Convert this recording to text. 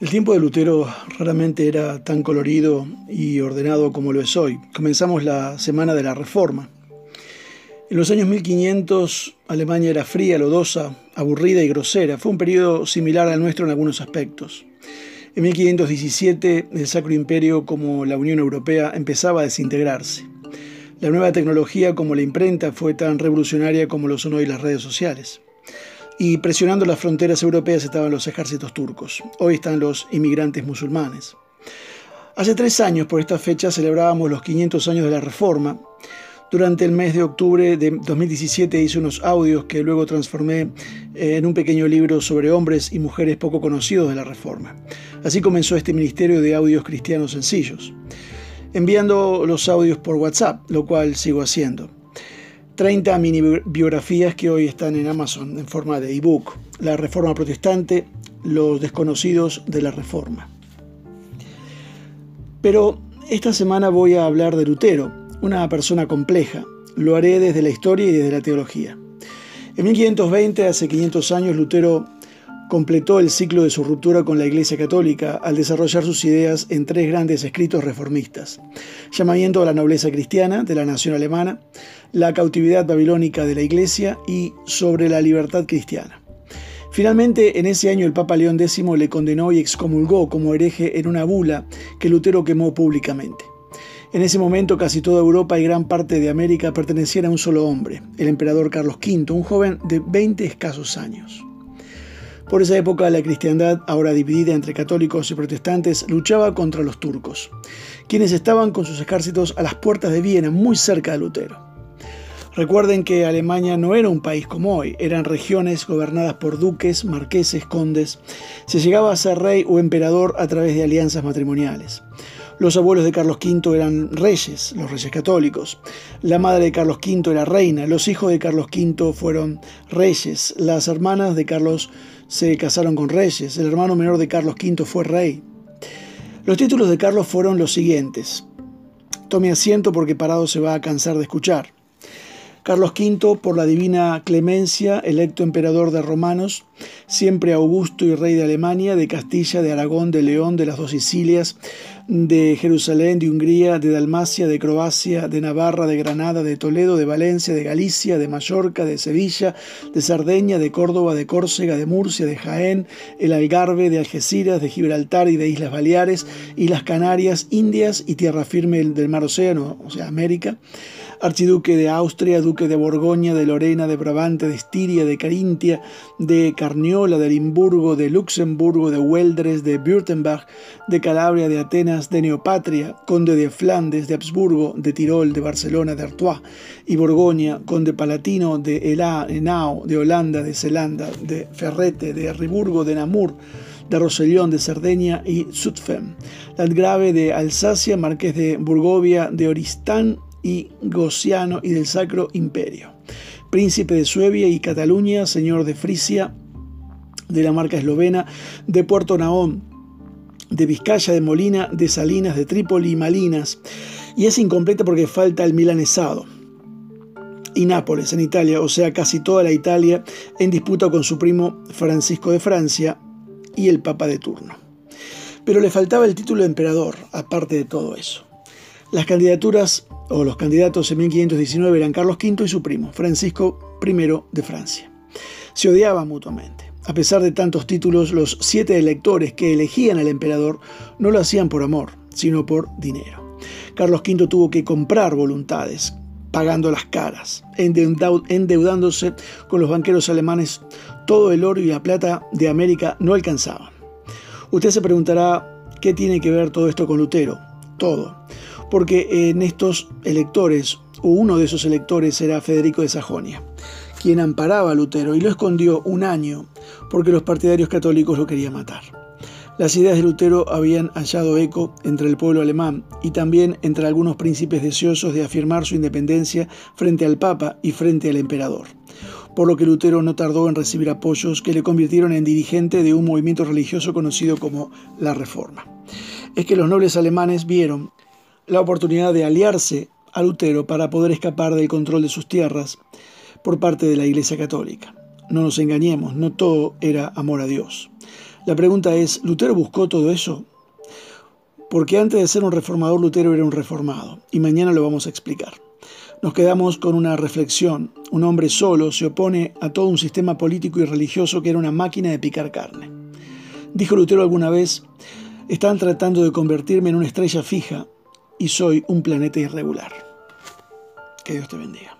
El tiempo de Lutero raramente era tan colorido y ordenado como lo es hoy. Comenzamos la semana de la Reforma. En los años 1500 Alemania era fría, lodosa, aburrida y grosera. Fue un periodo similar al nuestro en algunos aspectos. En 1517 el Sacro Imperio como la Unión Europea empezaba a desintegrarse. La nueva tecnología como la imprenta fue tan revolucionaria como lo son hoy las redes sociales y presionando las fronteras europeas estaban los ejércitos turcos. Hoy están los inmigrantes musulmanes. Hace tres años, por esta fecha, celebrábamos los 500 años de la Reforma. Durante el mes de octubre de 2017 hice unos audios que luego transformé eh, en un pequeño libro sobre hombres y mujeres poco conocidos de la Reforma. Así comenzó este ministerio de audios cristianos sencillos, enviando los audios por WhatsApp, lo cual sigo haciendo. 30 mini biografías que hoy están en Amazon en forma de ebook. La Reforma Protestante, los desconocidos de la Reforma. Pero esta semana voy a hablar de Lutero, una persona compleja. Lo haré desde la historia y desde la teología. En 1520, hace 500 años, Lutero completó el ciclo de su ruptura con la Iglesia Católica al desarrollar sus ideas en tres grandes escritos reformistas. Llamamiento a la nobleza cristiana de la nación alemana, la cautividad babilónica de la Iglesia y sobre la libertad cristiana. Finalmente, en ese año el Papa León X le condenó y excomulgó como hereje en una bula que Lutero quemó públicamente. En ese momento casi toda Europa y gran parte de América pertenecían a un solo hombre, el emperador Carlos V, un joven de 20 escasos años. Por esa época la cristiandad, ahora dividida entre católicos y protestantes, luchaba contra los turcos, quienes estaban con sus ejércitos a las puertas de Viena, muy cerca de Lutero. Recuerden que Alemania no era un país como hoy, eran regiones gobernadas por duques, marqueses, condes. Se llegaba a ser rey o emperador a través de alianzas matrimoniales. Los abuelos de Carlos V eran reyes, los reyes católicos. La madre de Carlos V era reina. Los hijos de Carlos V fueron reyes. Las hermanas de Carlos se casaron con reyes. El hermano menor de Carlos V fue rey. Los títulos de Carlos fueron los siguientes. Tome asiento porque parado se va a cansar de escuchar. Carlos V, por la divina clemencia, electo emperador de romanos, siempre augusto y rey de Alemania, de Castilla, de Aragón, de León, de las dos Sicilias, de Jerusalén, de Hungría, de Dalmacia, de Croacia, de Navarra, de Granada, de Toledo, de Valencia, de Galicia, de Mallorca, de Sevilla, de Sardeña, de Córdoba, de Córcega, de Murcia, de Jaén, el Algarve, de Algeciras, de Gibraltar y de Islas Baleares, y las Canarias, Indias y tierra firme del Mar Océano, o sea, América archiduque de Austria, duque de Borgoña, de Lorena, de Brabante, de Estiria, de Carintia, de Carniola, de Limburgo, de Luxemburgo, de Weldres, de Württemberg, de Calabria, de Atenas, de Neopatria, conde de Flandes, de Habsburgo, de Tirol, de Barcelona, de Artois y Borgoña, conde palatino de Elá, Enao, de Holanda, de Zelanda, de Ferrete, de Riburgo, de Namur, de Rosellón, de Cerdeña y Zutphen, landgrave de Alsacia, marqués de Burgovia, de Oristán y Gociano y del Sacro Imperio. Príncipe de Suevia y Cataluña, señor de Frisia, de la marca eslovena, de Puerto Naón, de Vizcaya, de Molina, de Salinas, de Trípoli y Malinas. Y es incompleta porque falta el milanesado. Y Nápoles, en Italia, o sea, casi toda la Italia, en disputa con su primo Francisco de Francia y el Papa de turno. Pero le faltaba el título de emperador, aparte de todo eso. Las candidaturas o los candidatos en 1519 eran Carlos V y su primo, Francisco I de Francia. Se odiaban mutuamente. A pesar de tantos títulos, los siete electores que elegían al emperador no lo hacían por amor, sino por dinero. Carlos V tuvo que comprar voluntades, pagando las caras, endeudándose con los banqueros alemanes. Todo el oro y la plata de América no alcanzaban. Usted se preguntará, ¿qué tiene que ver todo esto con Lutero? Todo porque en estos electores, o uno de esos electores era Federico de Sajonia, quien amparaba a Lutero y lo escondió un año porque los partidarios católicos lo querían matar. Las ideas de Lutero habían hallado eco entre el pueblo alemán y también entre algunos príncipes deseosos de afirmar su independencia frente al Papa y frente al emperador, por lo que Lutero no tardó en recibir apoyos que le convirtieron en dirigente de un movimiento religioso conocido como la Reforma. Es que los nobles alemanes vieron la oportunidad de aliarse a Lutero para poder escapar del control de sus tierras por parte de la Iglesia Católica. No nos engañemos, no todo era amor a Dios. La pregunta es, ¿Lutero buscó todo eso? Porque antes de ser un reformador, Lutero era un reformado, y mañana lo vamos a explicar. Nos quedamos con una reflexión. Un hombre solo se opone a todo un sistema político y religioso que era una máquina de picar carne. Dijo Lutero alguna vez, están tratando de convertirme en una estrella fija y soy un planeta irregular. Que Dios te bendiga.